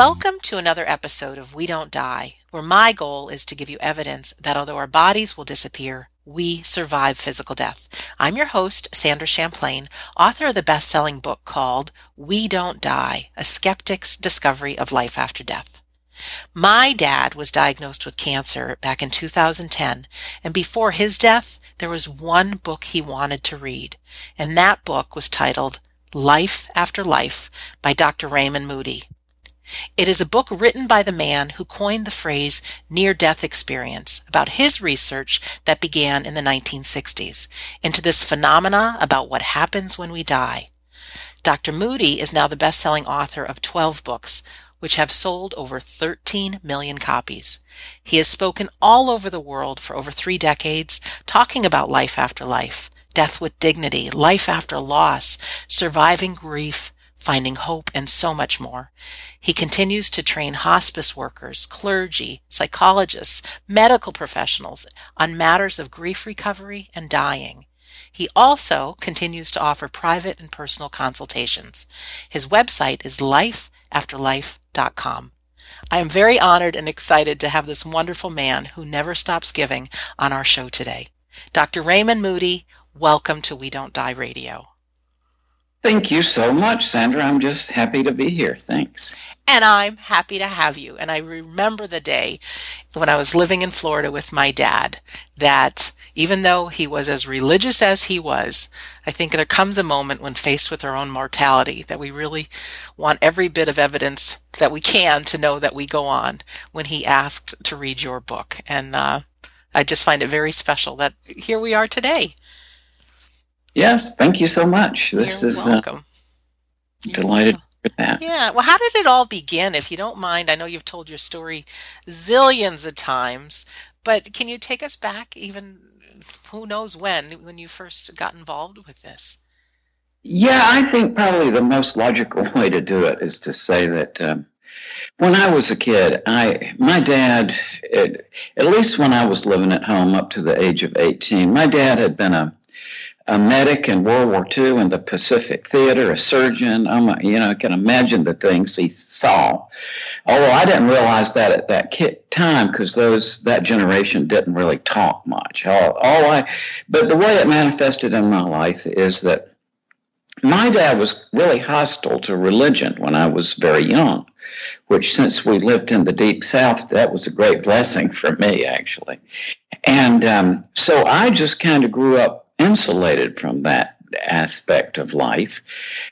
Welcome to another episode of We Don't Die, where my goal is to give you evidence that although our bodies will disappear, we survive physical death. I'm your host, Sandra Champlain, author of the best selling book called We Don't Die A Skeptic's Discovery of Life After Death. My dad was diagnosed with cancer back in 2010, and before his death, there was one book he wanted to read, and that book was titled Life After Life by Dr. Raymond Moody. It is a book written by the man who coined the phrase near death experience about his research that began in the 1960s into this phenomena about what happens when we die. Dr. Moody is now the best selling author of 12 books, which have sold over 13 million copies. He has spoken all over the world for over three decades, talking about life after life, death with dignity, life after loss, surviving grief, finding hope, and so much more. He continues to train hospice workers, clergy, psychologists, medical professionals on matters of grief recovery and dying. He also continues to offer private and personal consultations. His website is lifeafterlife.com. I am very honored and excited to have this wonderful man who never stops giving on our show today. Dr. Raymond Moody, welcome to We Don't Die Radio. Thank you so much, Sandra. I'm just happy to be here. Thanks. And I'm happy to have you. And I remember the day when I was living in Florida with my dad that even though he was as religious as he was, I think there comes a moment when faced with our own mortality that we really want every bit of evidence that we can to know that we go on when he asked to read your book. And uh, I just find it very special that here we are today. Yes, thank you so much. This You're is uh, welcome. Uh, delighted with that. Yeah. Well, how did it all begin? If you don't mind, I know you've told your story zillions of times, but can you take us back even who knows when when you first got involved with this? Yeah, I think probably the most logical way to do it is to say that um, when I was a kid, I my dad, at, at least when I was living at home up to the age of eighteen, my dad had been a a medic in World War II in the Pacific Theater, a surgeon. I'm, a, you know, I can imagine the things he saw. Although I didn't realize that at that time because those that generation didn't really talk much. All, all I, but the way it manifested in my life is that my dad was really hostile to religion when I was very young, which since we lived in the deep south, that was a great blessing for me, actually. And um, so I just kind of grew up insulated from that aspect of life.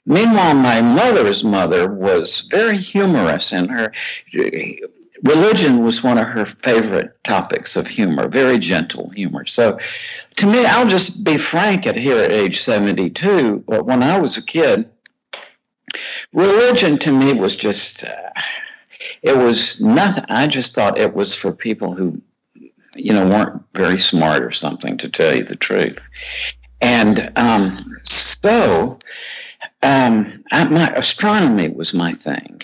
Meanwhile, my mother's mother was very humorous, and her religion was one of her favorite topics of humor, very gentle humor. So, to me, I'll just be frank at here at age 72. When I was a kid, religion to me was just, uh, it was nothing. I just thought it was for people who you know, weren't very smart or something, to tell you the truth. And um, so, um, my astronomy was my thing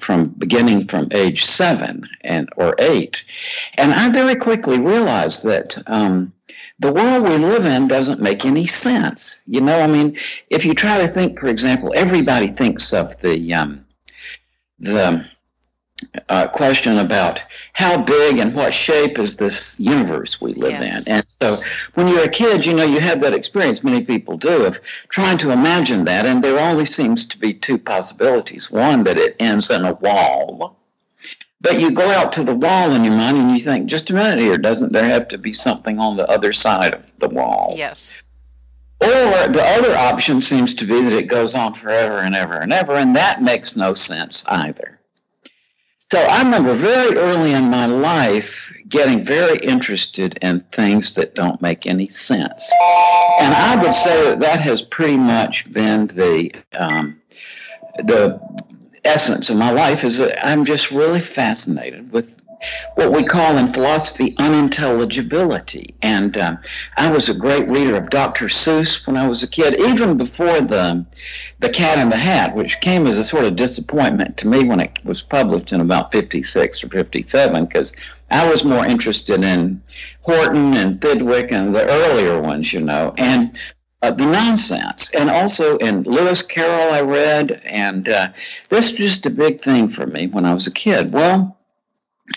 from beginning from age seven and or eight, and I very quickly realized that um, the world we live in doesn't make any sense. You know, I mean, if you try to think, for example, everybody thinks of the um, the uh, question about how big and what shape is this universe we live yes. in. And so when you're a kid, you know, you have that experience, many people do, of trying to imagine that. And there only seems to be two possibilities one, that it ends in a wall. But you go out to the wall in your mind and you think, just a minute here, doesn't there have to be something on the other side of the wall? Yes. Or the other option seems to be that it goes on forever and ever and ever, and that makes no sense either. So I remember very early in my life getting very interested in things that don't make any sense. And I would say that that has pretty much been the um, the essence of my life is that I'm just really fascinated with what we call in philosophy unintelligibility. And um, I was a great reader of Dr. Seuss when I was a kid, even before the the Cat in the Hat, which came as a sort of disappointment to me when it was published in about 56 or 57, because I was more interested in Horton and Thidwick and the earlier ones, you know. And uh, the nonsense. And also in Lewis Carroll, I read, and uh, this was just a big thing for me when I was a kid. Well,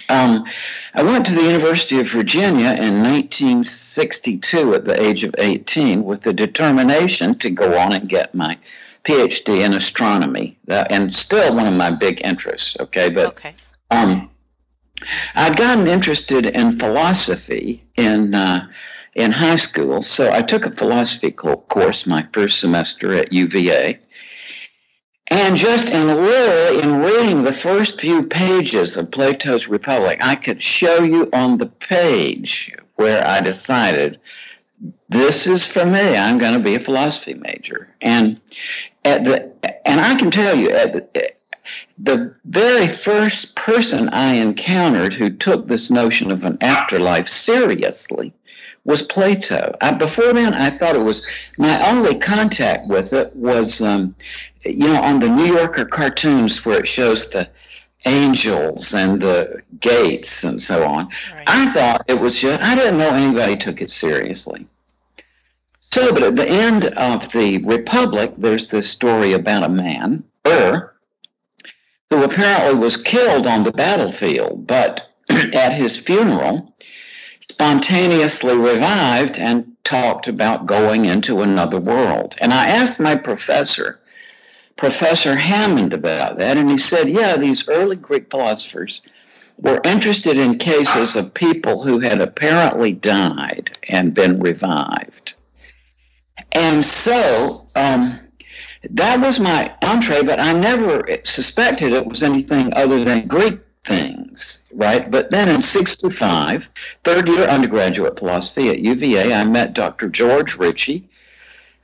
um, I went to the University of Virginia in 1962 at the age of 18 with the determination to go on and get my PhD in astronomy, uh, and still one of my big interests. Okay, but Okay. um, I'd gotten interested in philosophy in uh, in high school, so I took a philosophy course my first semester at UVA. And just in literally in reading the first few pages of Plato's Republic, I could show you on the page where I decided this is for me. I'm going to be a philosophy major. And at the and I can tell you at the, the very first person I encountered who took this notion of an afterlife seriously was Plato. I, before then, I thought it was my only contact with it was, um, you know, on the New Yorker cartoons where it shows the angels and the gates and so on. Right. I thought it was just, I didn't know anybody took it seriously. So, but at the end of the Republic, there's this story about a man, Burr, who apparently was killed on the battlefield, but at his funeral, spontaneously revived and talked about going into another world. And I asked my professor, Professor Hammond, about that, and he said, yeah, these early Greek philosophers were interested in cases of people who had apparently died and been revived. And so um, that was my entree, but I never suspected it was anything other than Greek things, right? But then in 65, third year undergraduate philosophy at UVA, I met Dr. George Ritchie,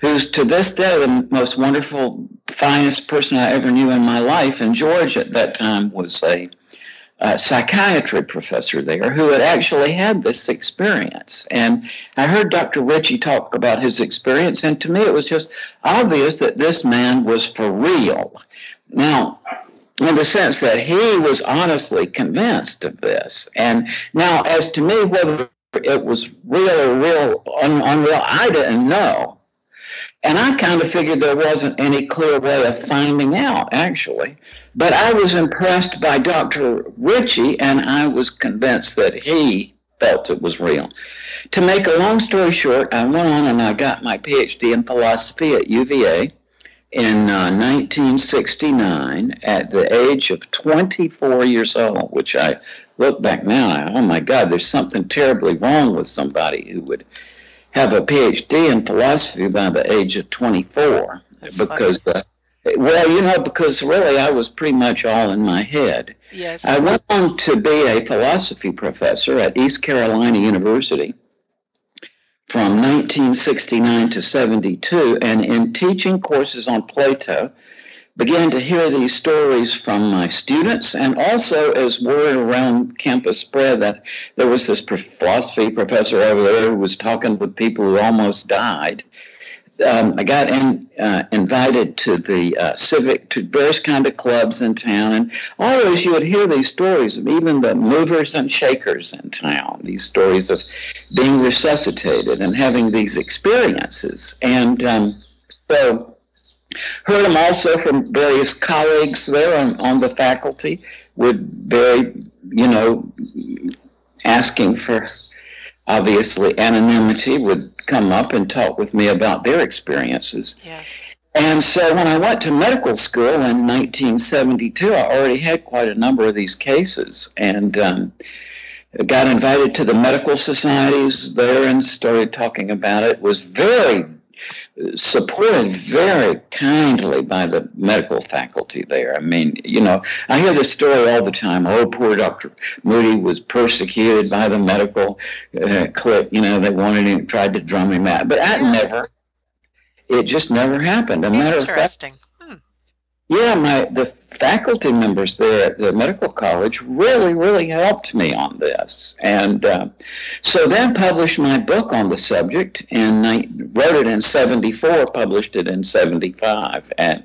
who's to this day the most wonderful, finest person I ever knew in my life. And George at that time was a, a psychiatry professor there who had actually had this experience. And I heard Dr. Ritchie talk about his experience, and to me it was just obvious that this man was for real. Now, in the sense that he was honestly convinced of this. And now, as to me, whether it was real or real un- unreal, I didn't know. And I kind of figured there wasn't any clear way of finding out, actually. But I was impressed by Dr. Ritchie, and I was convinced that he felt it was real. To make a long story short, I went on and I got my PhD in philosophy at UVA in uh, 1969 at the age of 24 years old, which I look back now, I, oh my God, there's something terribly wrong with somebody who would have a PhD in philosophy by the age of 24. That's because, uh, well, you know, because really I was pretty much all in my head. Yes. I went on to be a philosophy professor at East Carolina University from 1969 to 72, and in teaching courses on Plato, began to hear these stories from my students, and also as word around campus spread that there was this philosophy professor over there who was talking with people who almost died. Um, I got in, uh, invited to the uh, civic, to various kind of clubs in town, and always you would hear these stories of even the movers and shakers in town. These stories of being resuscitated and having these experiences, and um, so heard them also from various colleagues there on, on the faculty would very, you know, asking for obviously anonymity would come up and talk with me about their experiences. yes. And so when I went to medical school in 1972, I already had quite a number of these cases and um, got invited to the medical societies there and started talking about it. Was very supported very kindly by the medical faculty there. I mean, you know, I hear this story all the time. Oh, poor Dr. Moody was persecuted by the medical uh, clique. You know, they wanted him, tried to drum him out, but that Yeah. never. It just never happened. A matter of fact, Interesting. Yeah, my the faculty members there at the medical college really, really helped me on this, and uh, so then published my book on the subject and I wrote it in '74, published it in '75, and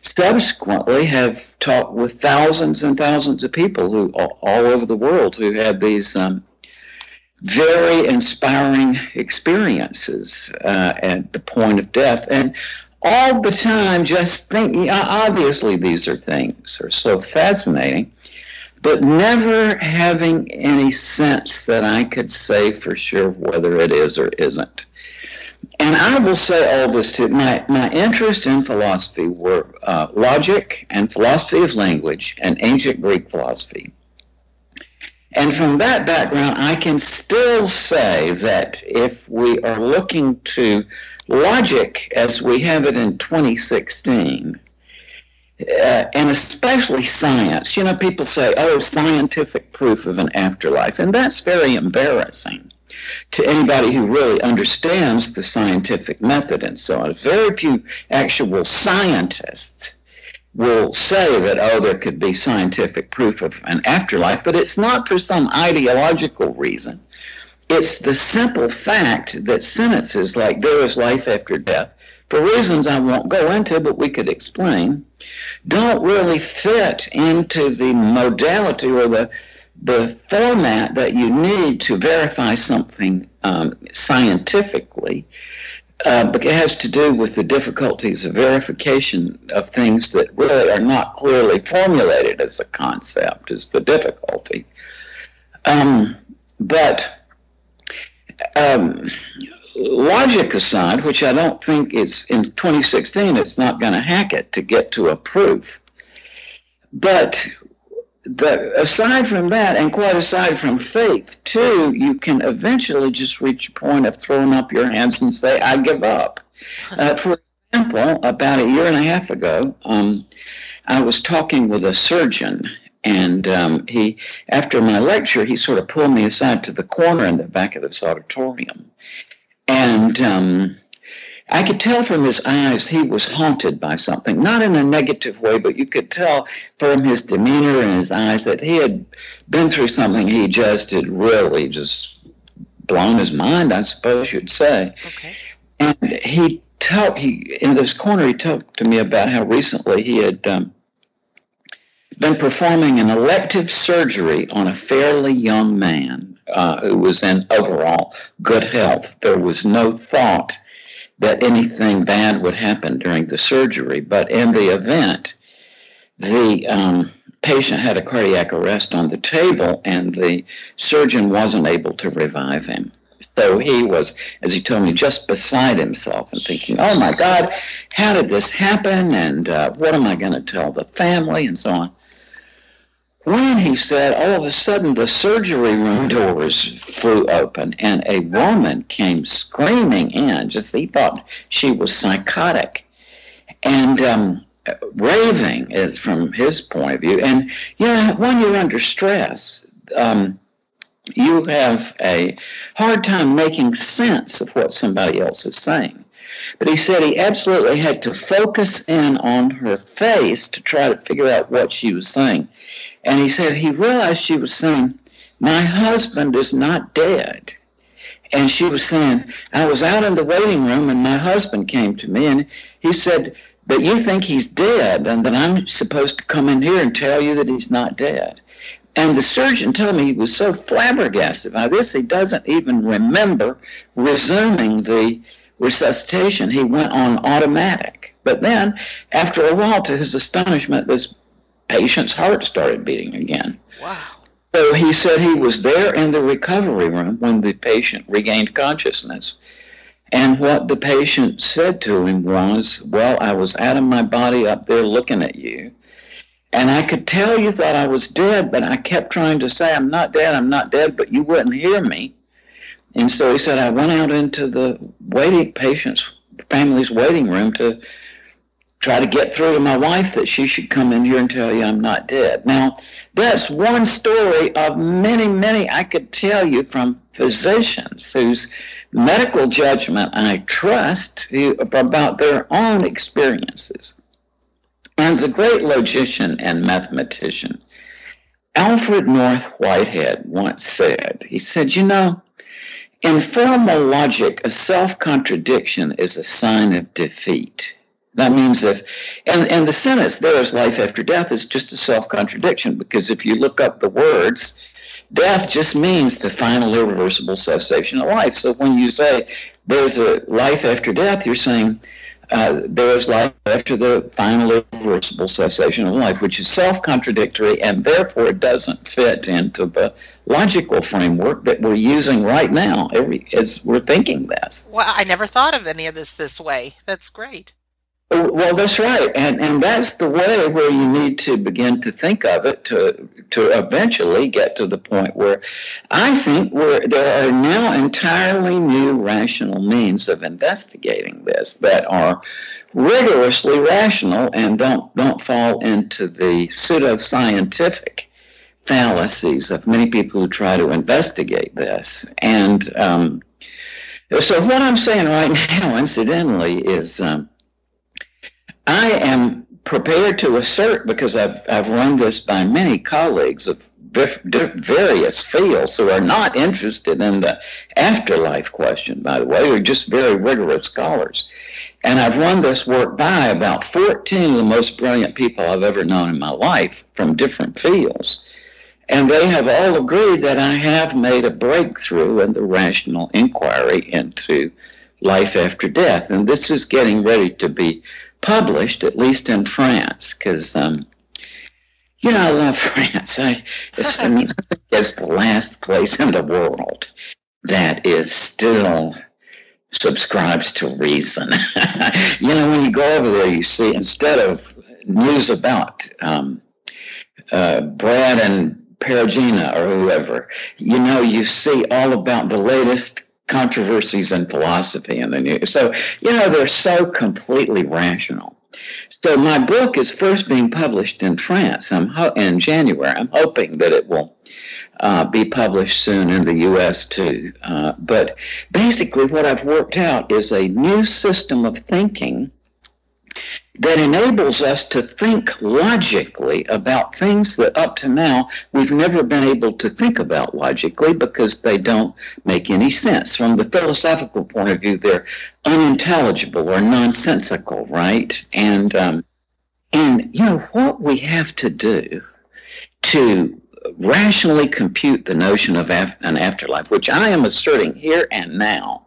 subsequently have talked with thousands and thousands of people who all, over the world who had these um, very inspiring experiences uh, at the point of death. And all the time, just thinking, obviously, these are things are so fascinating, but never having any sense that I could say for sure whether it is or isn't. And I will say all this too. My, my interest in philosophy were uh, logic and philosophy of language and ancient Greek philosophy. And from that background, I can still say that if we are looking to logic as we have it in 2016, uh, and especially science, you know, people say, oh, scientific proof of an afterlife. And that's very embarrassing to anybody who really understands the scientific method and so on. Very few actual scientists will say that, oh, there could be scientific proof of an afterlife, but it's not for some ideological reason. It's the simple fact that sentences like there is life after death, for reasons I won't go into, but we could explain, don't really fit into the modality or the, the format that you need to verify something um, scientifically uh, it has to do with the difficulties of verification of things that really are not clearly formulated as a concept, is the difficulty. Um, but um, logic aside, which I don't think is in 2016, it's not going to hack it to get to a proof. But the, aside from that, and quite aside from faith, too, you can eventually just reach a point of throwing up your hands and say, I give up. Uh, for example, about a year and a half ago, um, I was talking with a surgeon, and um, he, after my lecture, he sort of pulled me aside to the corner in the back of this auditorium. And um, I could tell from his eyes he was haunted by something, not in a negative way, but you could tell from his demeanor and his eyes that he had been through something he just had really just blown his mind, I suppose you'd say. Okay. And he talked, he, in this corner, he talked to me about how recently he had um, been performing an elective surgery on a fairly young man uh, who was in overall good health. There was no thought that anything bad would happen during the surgery. But in the event, the um, patient had a cardiac arrest on the table, and the surgeon wasn't able to revive him. So he was, as he told me, just beside himself and thinking, oh my God, how did this happen? And uh, what am I going to tell the family? And so on. When he said, all of a sudden the surgery room doors flew open and a woman came screaming in. Just he thought she was psychotic and um, raving is from his point of view. And you know, when you're under stress, um, you have a hard time making sense of what somebody else is saying. But he said he absolutely had to focus in on her face to try to figure out what she was saying. And he said he realized she was saying, My husband is not dead. And she was saying, I was out in the waiting room and my husband came to me and he said, But you think he's dead and that I'm supposed to come in here and tell you that he's not dead. And the surgeon told me he was so flabbergasted by this, he doesn't even remember resuming the resuscitation. He went on automatic. But then, after a while, to his astonishment, this patient's heart started beating again. Wow. So he said he was there in the recovery room when the patient regained consciousness. And what the patient said to him was, Well, I was out of my body up there looking at you. And I could tell you thought I was dead, but I kept trying to say, I'm not dead, I'm not dead, but you wouldn't hear me. And so he said, I went out into the waiting patient's family's waiting room to try to get through to my wife that she should come in here and tell you I'm not dead. Now, that's one story of many, many I could tell you from physicians whose medical judgment I trust about their own experiences. And the great logician and mathematician Alfred North Whitehead once said, he said, you know, in formal logic, a self contradiction is a sign of defeat. That means if, and, and the sentence there is life after death is just a self contradiction because if you look up the words, death just means the final irreversible cessation of life. So when you say there's a life after death, you're saying uh, there is life after the final irreversible cessation of life, which is self contradictory and therefore doesn't fit into the logical framework that we're using right now every, as we're thinking this. Well, I never thought of any of this this way. That's great. Well, that's right, and and that's the way where you need to begin to think of it to to eventually get to the point where I think where there are now entirely new rational means of investigating this that are rigorously rational and don't don't fall into the pseudoscientific fallacies of many people who try to investigate this. And um, so, what I'm saying right now, incidentally, is. Um, I am prepared to assert, because I've, I've run this by many colleagues of various fields who are not interested in the afterlife question, by the way, they're just very rigorous scholars. And I've run this work by about 14 of the most brilliant people I've ever known in my life from different fields. And they have all agreed that I have made a breakthrough in the rational inquiry into life after death. And this is getting ready to be published, at least in France, because um, you know I love France. I, it's, I mean, it's the last place in the world that is still subscribes to reason. you know, when you go over there, you see instead of news about um, uh, Brad and Perugina or whoever, you know, you see all about the latest controversies in philosophy in the news. So, you know, they're so completely rational. So my book is first being published in France I'm ho- in January. I'm hoping that it will uh, be published soon in the U.S. too. Uh, but basically, what I've worked out is a new system of thinking that enables us to think logically about things that up to now we've never been able to think about logically because they don't make any sense. From the philosophical point of view, they're unintelligible or nonsensical, right? And um, and you know what we have to do to rationally compute the notion of af- an afterlife, which I am asserting here and now,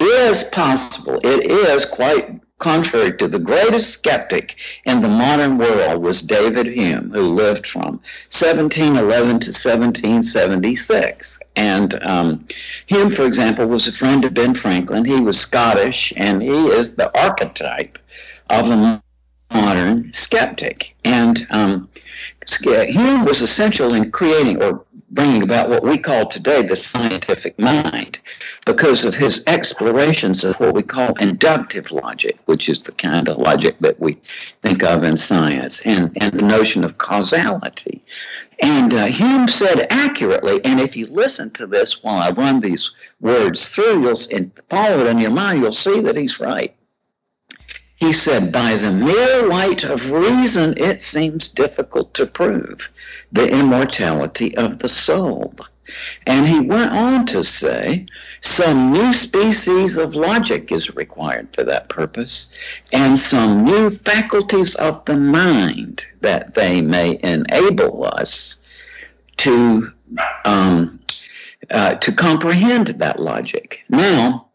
is possible. It is quite contrary to the greatest skeptic in the modern world was David Hume, who lived from 1711 to 1776. And um, Hume, for example, was a friend of Ben Franklin. He was Scottish, and he is the archetype of a modern skeptic. And um, Hume was essential in creating or bringing about what we call today the scientific mind because of his explorations of what we call inductive logic, which is the kind of logic that we think of in science, and, and the notion of causality. And uh, Hume said accurately, and if you listen to this while I run these words through, you'll and follow it in your mind, you'll see that he's right. He said, By the mere light of reason, it seems difficult to prove the immortality of the soul. And he went on to say, some new species of logic is required for that purpose, and some new faculties of the mind that they may enable us to um, uh, to comprehend that logic. Now,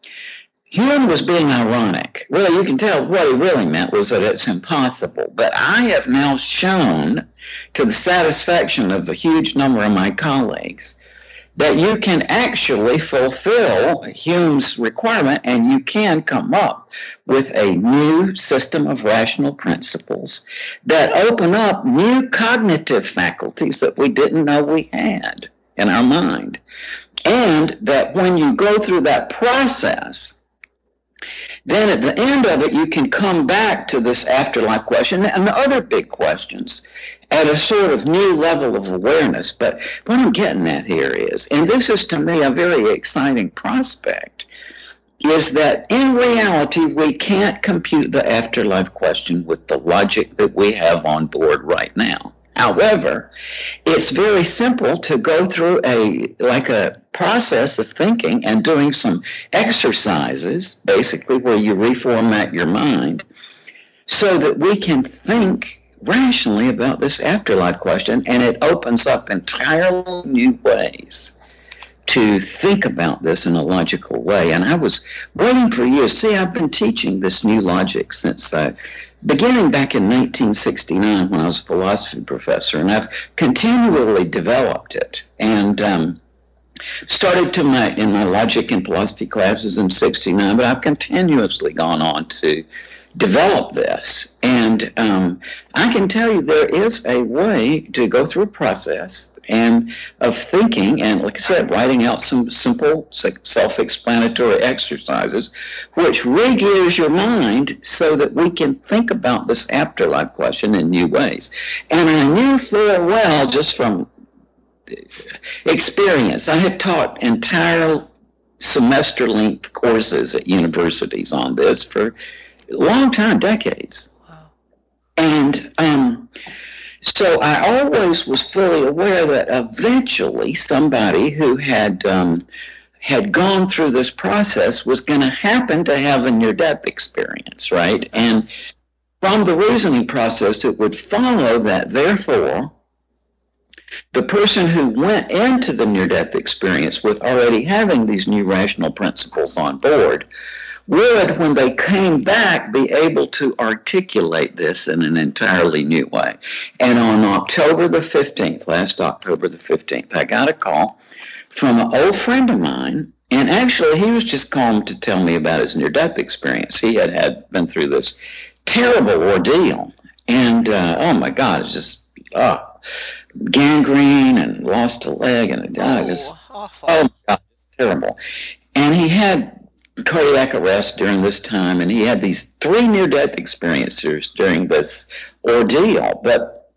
Hume was being ironic. Well, you can tell what he really meant was that it's impossible. But I have now shown, to the satisfaction of a huge number of my colleagues, that you can actually fulfill Hume's requirement and you can come up with a new system of rational principles that open up new cognitive faculties that we didn't know we had in our mind. And that when you go through that process, then at the end of it, you can come back to this afterlife question and the other big questions at a sort of new level of awareness. But what I'm getting at here is, and this is to me a very exciting prospect, is that in reality, we can't compute the afterlife question with the logic that we have on board right now. However, it's very simple to go through a like a process of thinking and doing some exercises, basically where you reformat your mind, so that we can think rationally about this afterlife question, and it opens up entirely new ways to think about this in a logical way. And I was waiting for years. See, I've been teaching this new logic since uh, beginning back in 1969 when I was a philosophy professor, and I've continually developed it. And um, started to my in my logic and philosophy classes in 69 but i've continuously gone on to develop this and um, i can tell you there is a way to go through a process and of thinking and like i said writing out some simple self-explanatory exercises which regears your mind so that we can think about this afterlife question in new ways and i knew full well just from experience. I have taught entire semester length courses at universities on this for a long time, decades. Wow. And um, so I always was fully aware that eventually somebody who had um, had gone through this process was going to happen to have a near death experience, right? And from the reasoning process, it would follow that therefore the person who went into the near death experience with already having these new rational principles on board would, when they came back, be able to articulate this in an entirely new way. And on October the 15th, last October the 15th, I got a call from an old friend of mine. And actually, he was just calling to tell me about his near death experience. He had, had been through this terrible ordeal. And uh, oh my God, it's just, oh, gangrene and lost a leg and a dog. Oh, awful. Oh, my God, it's terrible. And he had cardiac arrest during this time, and he had these three near-death experiences during this ordeal. But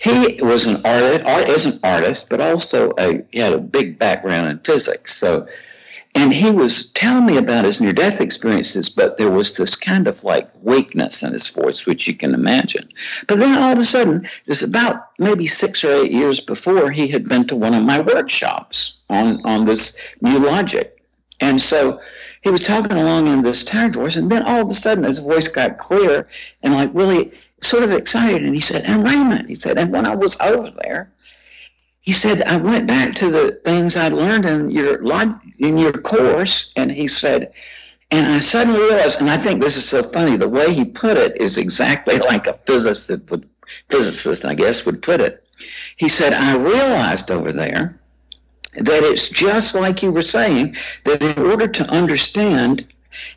he was an artist, art is an artist, but also a, he had a big background in physics. So and he was telling me about his near death experiences, but there was this kind of like weakness in his voice, which you can imagine. But then all of a sudden, was about maybe six or eight years before he had been to one of my workshops on, on this new logic. And so he was talking along in this tired voice, and then all of a sudden his voice got clear and like really sort of excited. And he said, And Raymond, he said, and when I was over there, he said, I went back to the things I learned in your in your course, and he said, and I suddenly realized, and I think this is so funny, the way he put it is exactly like a physicist would, physicist, I guess, would put it. He said, I realized over there that it's just like you were saying, that in order to understand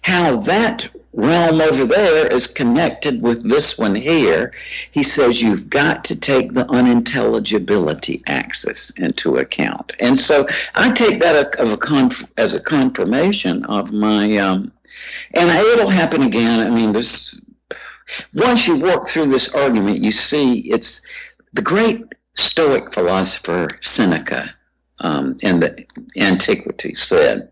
how that realm over there is connected with this one here. He says you've got to take the unintelligibility axis into account. And so I take that a, a conf, as a confirmation of my, um, and it'll happen again. I mean, this, once you work through this argument, you see it's the great Stoic philosopher Seneca um, in the Antiquity said,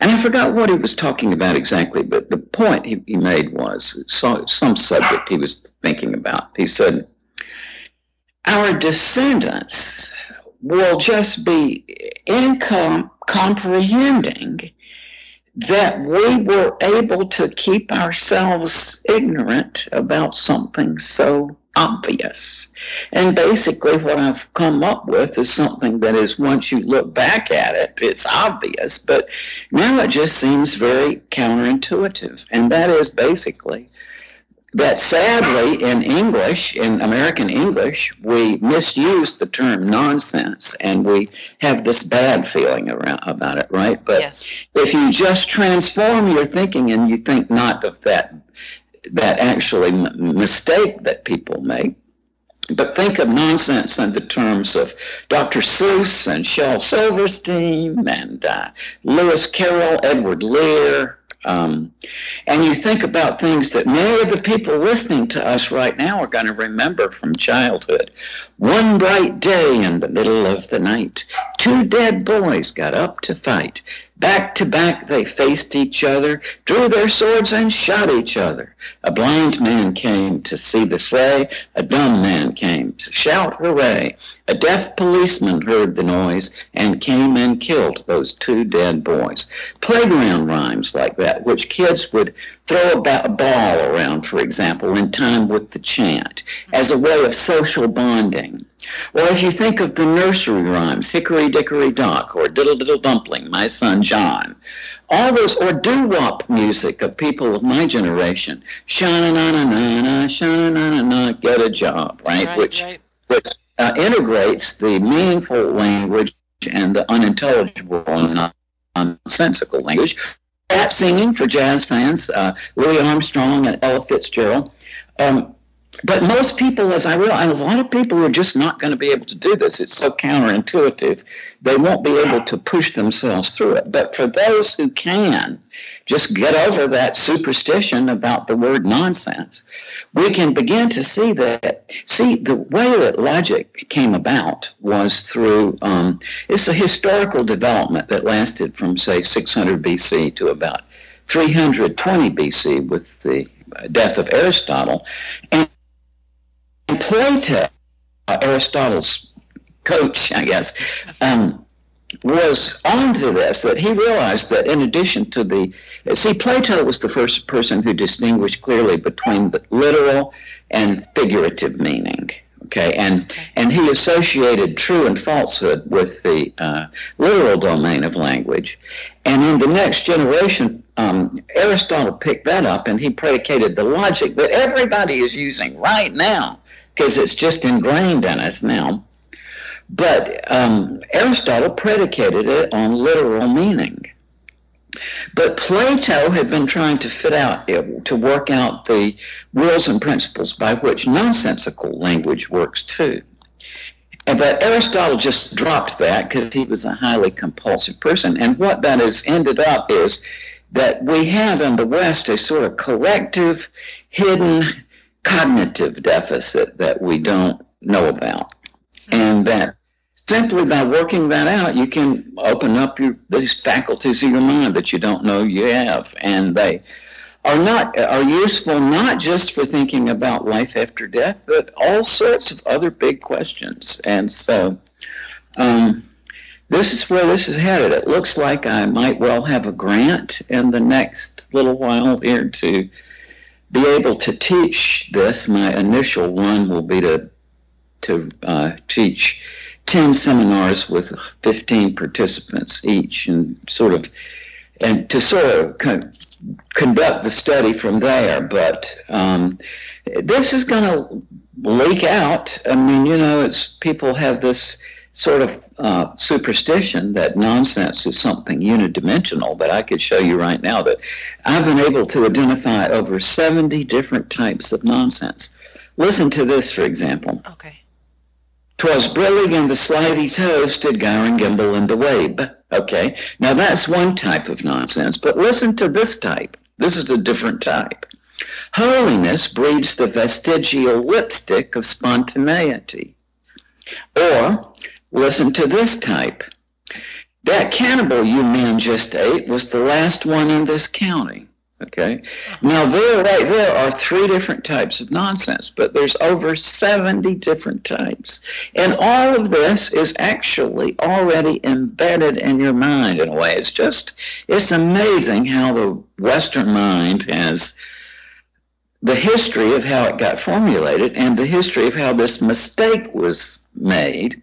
and I forgot what he was talking about exactly, but the point he, he made was so, some subject he was thinking about. He said, Our descendants will just be incom- comprehending that we were able to keep ourselves ignorant about something so obvious. And basically, what I've come up with is something that is, once you look back at it, it's obvious, but now it just seems very counterintuitive. And that is basically that sadly in English, in American English, we misuse the term nonsense and we have this bad feeling around, about it, right? But yes. if you just transform your thinking and you think not of that that actually mistake that people make. But think of nonsense in the terms of Dr. Seuss and Shel Silverstein and uh, Lewis Carroll, Edward Lear, um, and you think about things that many of the people listening to us right now are going to remember from childhood. One bright day in the middle of the night, two dead boys got up to fight. Back to back they faced each other, drew their swords and shot each other. A blind man came to see the fray, a dumb man came to shout hooray. A deaf policeman heard the noise and came and killed those two dead boys. Playground rhymes like that, which kids would throw a ball around, for example, in time with the chant, as a way of social bonding. Or if you think of the nursery rhymes, Hickory Dickory Dock or Diddle Diddle Dumpling, My Son John, all those, or doo-wop music of people of my generation, shana na na na na, shana na na na, get a job, right? right which, right. which uh, integrates the meaningful language and the unintelligible and nonsensical language. That singing for jazz fans, uh, Louis Armstrong and Ella Fitzgerald. Um, but most people, as I realize, a lot of people are just not going to be able to do this. It's so counterintuitive. They won't be able to push themselves through it. But for those who can, just get over that superstition about the word nonsense. We can begin to see that. See, the way that logic came about was through, um, it's a historical development that lasted from, say, 600 BC to about 320 BC with the death of Aristotle. And Plato, uh, Aristotle's coach, I guess, um, was onto this that he realized that in addition to the see Plato was the first person who distinguished clearly between the literal and figurative meaning okay? And and he associated true and falsehood with the uh, literal domain of language. And in the next generation um, aristotle picked that up and he predicated the logic that everybody is using right now because it's just ingrained in us now. But um, Aristotle predicated it on literal meaning. But Plato had been trying to fit out, to work out the rules and principles by which nonsensical language works too. But Aristotle just dropped that because he was a highly compulsive person. And what that has ended up is that we have in the West a sort of collective, hidden, cognitive deficit that we don't know about. And that simply by working that out, you can open up your these faculties of your mind that you don't know you have. And they are not are useful not just for thinking about life after death, but all sorts of other big questions. And so um, this is where this is headed. It looks like I might well have a grant in the next little while here to be able to teach this, my initial one will be to to uh, teach 10 seminars with 15 participants each and sort of and to sort of con- conduct the study from there. But um, this is going to leak out. I mean you know it's people have this sort of uh, superstition that nonsense is something unidimensional, but I could show you right now that I've been able to identify over 70 different types of nonsense. Listen to this, for example. Okay. Twas brillig and the slithy toves did gyre and gimble in the wabe. Okay, now that's one type of nonsense, but listen to this type. This is a different type. Holiness breeds the vestigial lipstick of spontaneity. Or Listen to this type. That cannibal you men just ate was the last one in this county. Okay. Now there, right there are three different types of nonsense, but there's over 70 different types. And all of this is actually already embedded in your mind in a way. It's just, it's amazing how the Western mind has the history of how it got formulated and the history of how this mistake was made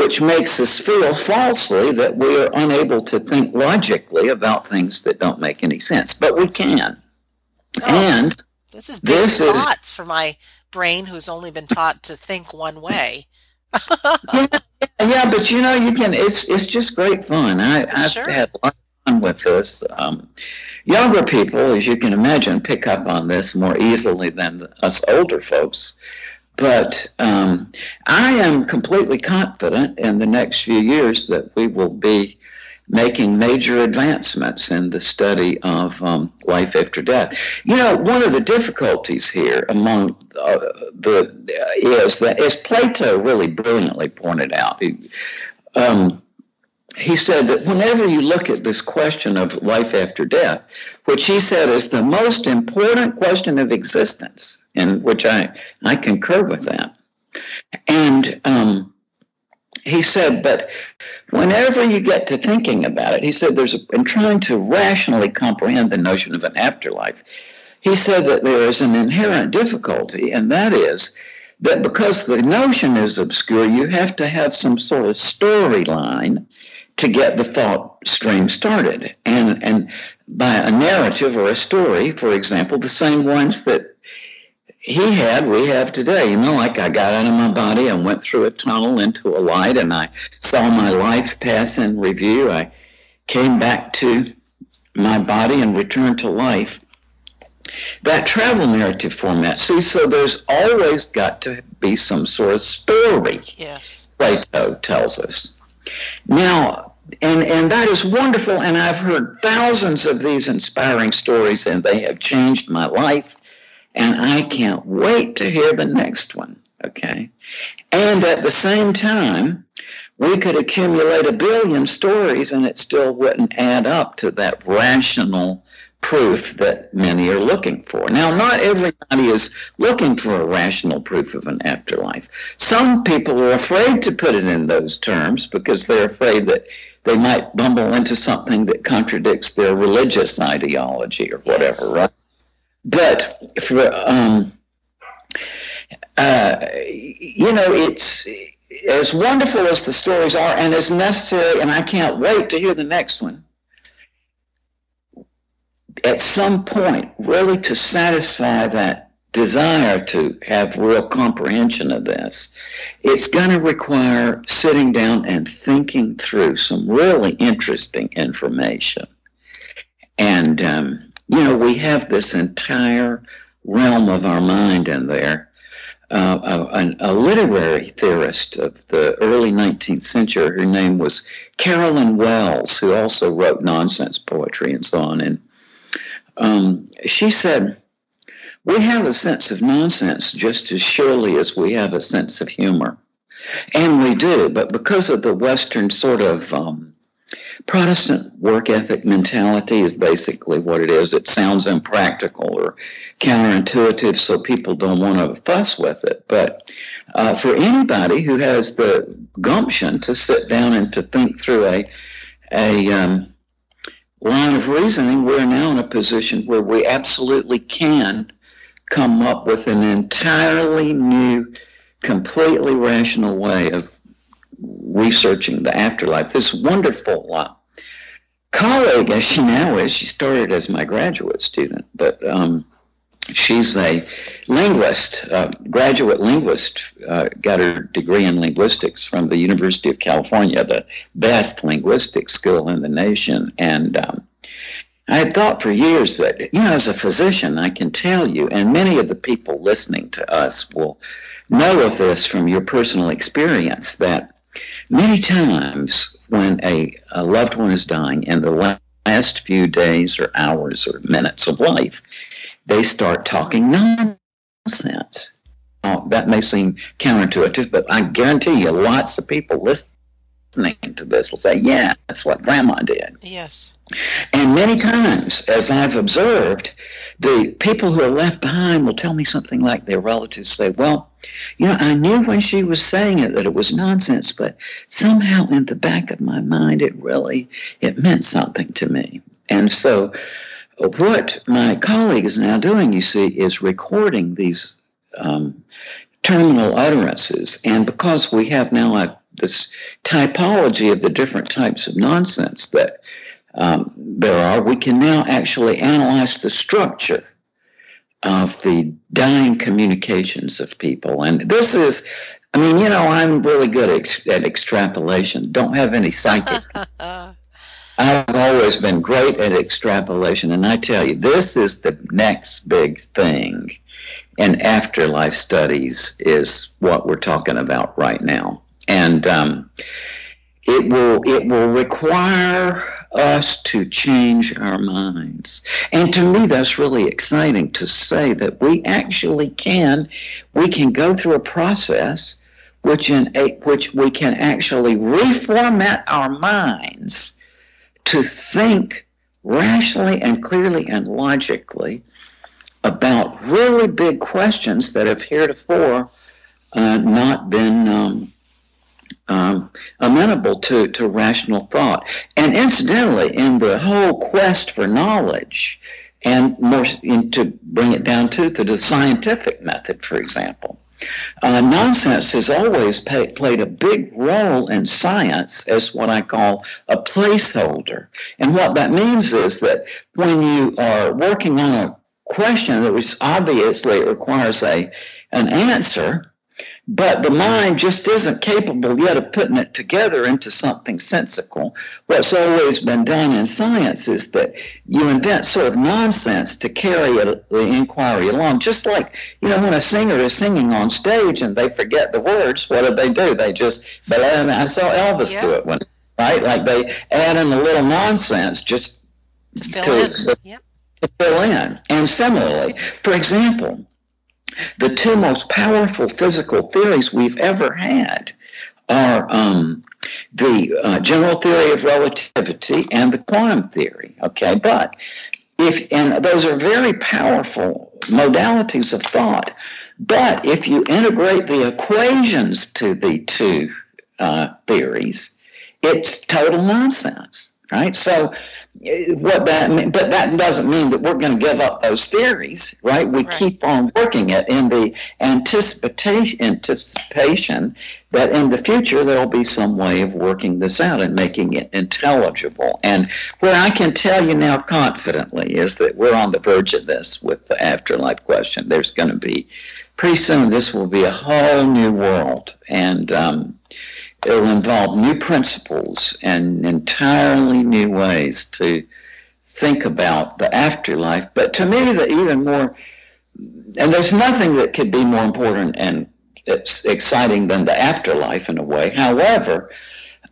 which makes us feel falsely that we are unable to think logically about things that don't make any sense. But we can. Oh, and this is big this thoughts is, for my brain who's only been taught to think one way. yeah, yeah, but you know, you can. It's it's just great fun. I, have sure. had a lot of fun with this. Um, younger people, as you can imagine, pick up on this more easily than us older folks. But um, I am completely confident in the next few years that we will be making major advancements in the study of um, life after death. You know, one of the difficulties here among uh, the uh, is that, as Plato really brilliantly pointed out, he, um, he said that whenever you look at this question of life after death, which he said is the most important question of existence, in which I, I concur with that. And um, he said, but whenever you get to thinking about it, he said, there's a, in trying to rationally comprehend the notion of an afterlife, he said that there is an inherent difficulty, and that is that because the notion is obscure, you have to have some sort of storyline to get the thought stream started. And, and by a narrative or a story, for example, the same ones that he had, we have today. You know, like I got out of my body and went through a tunnel into a light and I saw my life pass in review. I came back to my body and returned to life. That travel narrative format. See, so there's always got to be some sort of story. Yes. Plato tells us. Now, and and that is wonderful and I've heard thousands of these inspiring stories and they have changed my life and I can't wait to hear the next one. Okay. And at the same time, we could accumulate a billion stories and it still wouldn't add up to that rational proof that many are looking for. Now, not everybody is looking for a rational proof of an afterlife. Some people are afraid to put it in those terms because they're afraid that they might bumble into something that contradicts their religious ideology or whatever, yes. right? But for um, uh, you know, it's as wonderful as the stories are, and as necessary. And I can't wait to hear the next one. At some point, really to satisfy that desire to have real comprehension of this, it's going to require sitting down and thinking through some really interesting information. And um, you know, we have this entire realm of our mind in there. Uh, a, a, literary theorist of the early 19th century, her name was Carolyn Wells, who also wrote nonsense poetry and so on. And um, she said, We have a sense of nonsense just as surely as we have a sense of humor. And we do, but because of the Western sort of um, Protestant work ethic mentality is basically what it is. It sounds impractical or counterintuitive, so people don't want to fuss with it. But uh, for anybody who has the gumption to sit down and to think through a a um, line of reasoning, we're now in a position where we absolutely can come up with an entirely new, completely rational way of researching the afterlife. This wonderful uh, colleague, as she now is, she started as my graduate student, but um, she's a linguist, uh, graduate linguist, uh, got her degree in linguistics from the University of California, the best linguistic school in the nation. And um, I had thought for years that, you know, as a physician, I can tell you, and many of the people listening to us will know of this from your personal experience, that Many times, when a, a loved one is dying in the last few days or hours or minutes of life, they start talking nonsense. Now, that may seem counterintuitive, but I guarantee you, lots of people listening to this will say, Yeah, that's what grandma did. Yes. And many times, as I've observed, the people who are left behind will tell me something like their relatives say, Well, you know, I knew when she was saying it that it was nonsense, but somehow in the back of my mind it really it meant something to me. And so what my colleague is now doing, you see, is recording these um, terminal utterances. And because we have now a, this typology of the different types of nonsense that um, there are, we can now actually analyze the structure of the dying communications of people. And this is, I mean, you know, I'm really good at, at extrapolation. Don't have any psychic. I've always been great at extrapolation. And I tell you, this is the next big thing in afterlife studies, is what we're talking about right now. And um, it will it will require us to change our minds. And to me, that's really exciting to say that we actually can, we can go through a process which in a, which we can actually reformat our minds to think rationally and clearly and logically about really big questions that have heretofore uh, not been um, um, amenable to, to rational thought. And incidentally, in the whole quest for knowledge, and more in, to bring it down to, to the scientific method, for example, uh, nonsense has always pay, played a big role in science as what I call a placeholder. And what that means is that when you are working on a question that was obviously requires a an answer, but the mind just isn't capable yet of putting it together into something sensical. What's always been done in science is that you invent sort of nonsense to carry it, the inquiry along. Just like, you know, when a singer is singing on stage and they forget the words, what do they do? They just, but I saw Elvis yeah. do it when, right? Like they add in a little nonsense just to fill to, in. Yep. To fill in. And similarly, for example, the two most powerful physical theories we've ever had are um, the uh, general theory of relativity and the quantum theory. Okay, but if and those are very powerful modalities of thought. But if you integrate the equations to the two uh, theories, it's total nonsense, right? So what that mean, but that doesn't mean that we're going to give up those theories, right? We right. keep on working it in the anticipation, anticipation that in the future there'll be some way of working this out and making it intelligible. And where I can tell you now confidently is that we're on the verge of this with the afterlife question. There's going to be pretty soon. This will be a whole new world, and um, it'll involve new principles and entirely new ways to think about the afterlife. But to me, the even more, and there's nothing that could be more important and exciting than the afterlife in a way. However,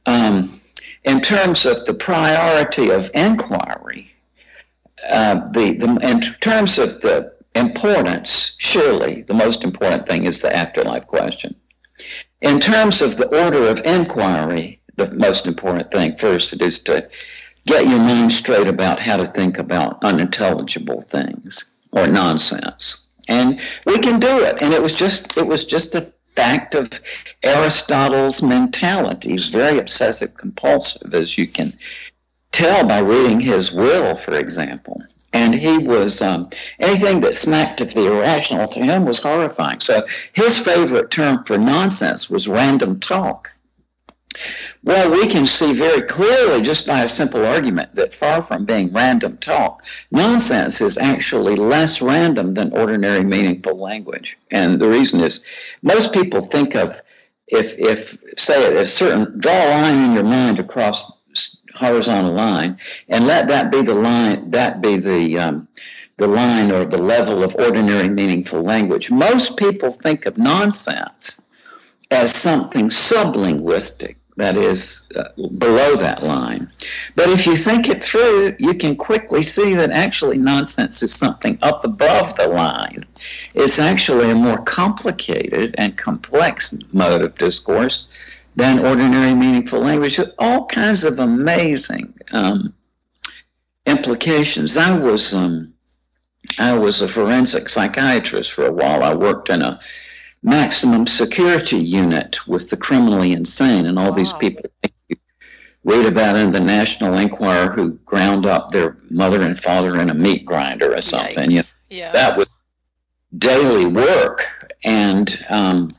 um, in terms of the priority of inquiry, uh, the, the in terms of the importance, surely the most important thing is the afterlife question. In terms of the order of inquiry, the most important thing first is to get your mind straight about how to think about unintelligible things or nonsense. And we can do it. And it was just it was just a fact of Aristotle's mentality. He's very obsessive compulsive, as you can tell by reading his will, for example and he was um, anything that smacked of the irrational to him was horrifying. So his favorite term for nonsense was random talk. Well, we can see very clearly just by a simple argument that far from being random talk, nonsense is actually less random than ordinary meaningful language. And the reason is most people think of if, if say a certain, draw a line in your mind across horizontal line, and let that be the line, that be the um, the line or the level of ordinary meaningful language. Most people think of nonsense as something sublinguistic, that is uh, below that line. But if you think it through, you can quickly see that actually nonsense is something up above the line. It's actually a more complicated and complex mode of discourse than ordinary meaningful language. All kinds of amazing um, implications. I was um, I was a forensic psychiatrist for a while. I worked in a maximum security unit with the criminally insane, and all wow. these people you read about in the National Enquirer who ground up their mother and father in a meat grinder or something. You know, yes. That was daily work and um,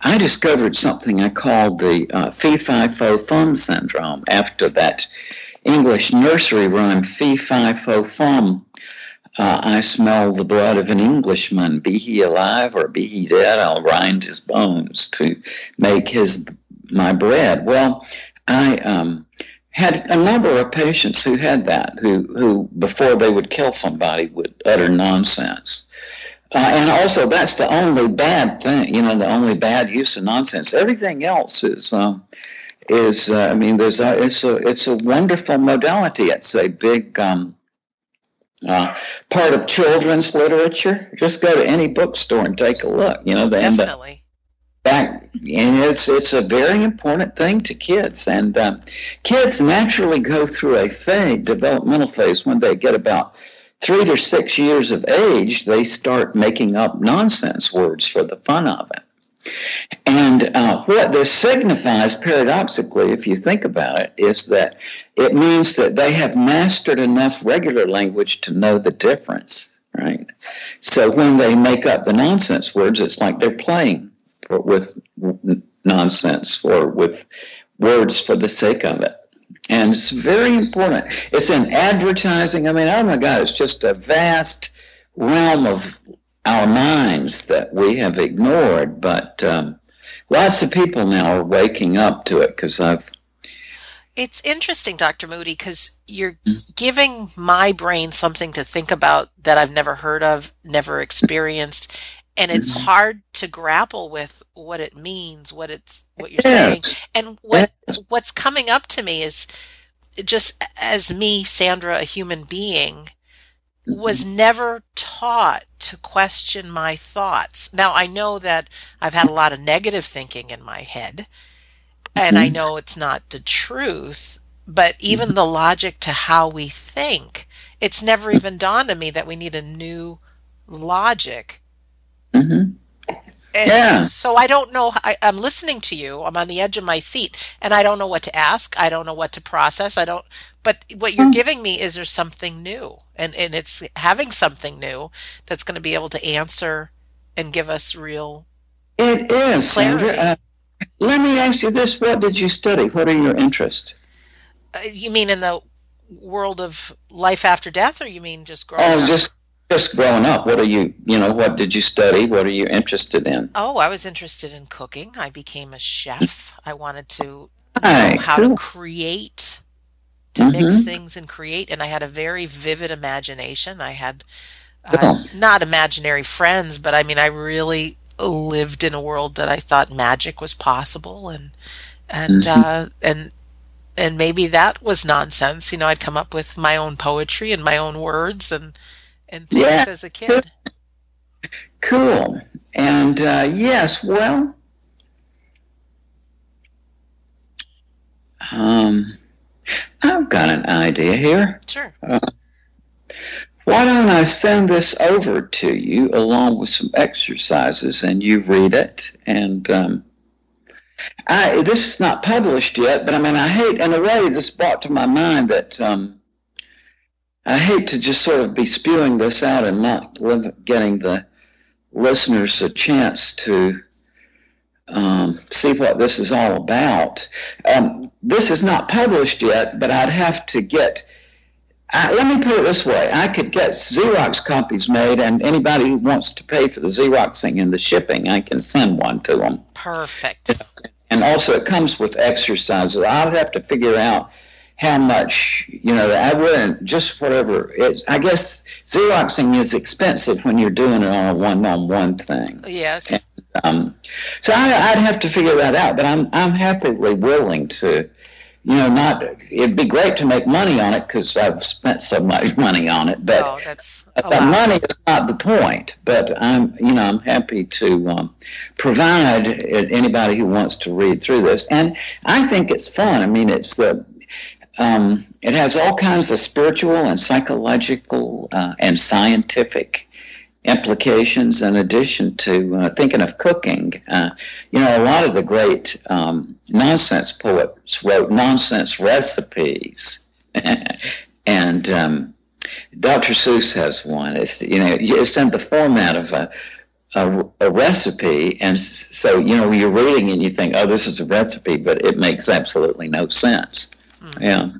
I discovered something I called the uh, fee fi fo fum syndrome after that English nursery rhyme fee fi fo fum. Uh, I smell the blood of an Englishman, be he alive or be he dead. I'll grind his bones to make his my bread. Well, I um, had a number of patients who had that, who who before they would kill somebody would utter nonsense. Uh, and also, that's the only bad thing, you know, the only bad use of nonsense. Everything else is, um, is uh, I mean, there's a, it's a, it's a wonderful modality. It's a big um, uh, part of children's literature. Just go to any bookstore and take a look. You know, the, definitely. back, and it's it's a very important thing to kids. And um, kids naturally go through a phase, developmental phase, when they get about three to six years of age, they start making up nonsense words for the fun of it. And uh, what this signifies, paradoxically, if you think about it, is that it means that they have mastered enough regular language to know the difference, right? So when they make up the nonsense words, it's like they're playing for, with nonsense or with words for the sake of it. And it's very important. It's in advertising. I mean, oh my God, it's just a vast realm of our minds that we have ignored. But um, lots of people now are waking up to it because I've. It's interesting, Dr. Moody, because you're giving my brain something to think about that I've never heard of, never experienced, and it's mm-hmm. hard to grapple with what it means, what it's what you're saying, and what what's coming up to me is just as me, Sandra, a human being, was mm-hmm. never taught to question my thoughts. Now I know that I've had a lot of negative thinking in my head and I mm-hmm. know it's not the truth, but even the logic to how we think, it's never even dawned on me that we need a new logic. Mm-hmm. And yeah. So I don't know. I, am listening to you. I'm on the edge of my seat, and I don't know what to ask. I don't know what to process. I don't. But what you're hmm. giving me is there's something new, and and it's having something new that's going to be able to answer and give us real. It is. Sandra. Uh, let me ask you this: What did you study? What are your interests? Uh, you mean in the world of life after death, or you mean just growing? Oh, up? just just growing up, what are you, you know, what did you study? What are you interested in? Oh, I was interested in cooking. I became a chef. I wanted to know how cool. to create, to mm-hmm. mix things and create. And I had a very vivid imagination. I had uh, cool. not imaginary friends, but I mean, I really lived in a world that I thought magic was possible. And, and, mm-hmm. uh, and, and maybe that was nonsense. You know, I'd come up with my own poetry and my own words and, and things yeah. as a kid. Cool. And uh, yes, well, um, I've got an idea here. Sure. Uh, why don't I send this over to you along with some exercises and you read it? And um, I, this is not published yet, but I mean, I hate, in a way, this brought to my mind that um, I hate to just sort of be spewing this out and not getting the listeners a chance to um, see what this is all about. Um, this is not published yet, but I'd have to get. Uh, let me put it this way: I could get Xerox copies made, and anybody who wants to pay for the Xeroxing and the shipping, I can send one to them. Perfect. And also, it comes with exercises. I'll have to figure out how much you know i wouldn't just whatever. It's i guess xeroxing is expensive when you're doing it on a one-on-one thing. Yes. And, um, so I, would have to figure that out but i'm i'm happily willing to you know not it'd be great to make money on it because i've spent so much money on it but no, that's the money is not the point. But i'm you know i'm happy to um, provide anybody who wants to read through this. And i think it's fun. I mean it's the um, it has all kinds of spiritual and psychological uh, and scientific implications in addition to uh, thinking of cooking. Uh, you know, a lot of the great um, nonsense poets wrote nonsense recipes. and um, Dr. Seuss has one. It's, you know, it's in the format of a, a, a, recipe. And so, you know, you're reading and you think, oh, this is a recipe, but it makes absolutely no sense. Mm-hmm. Yeah.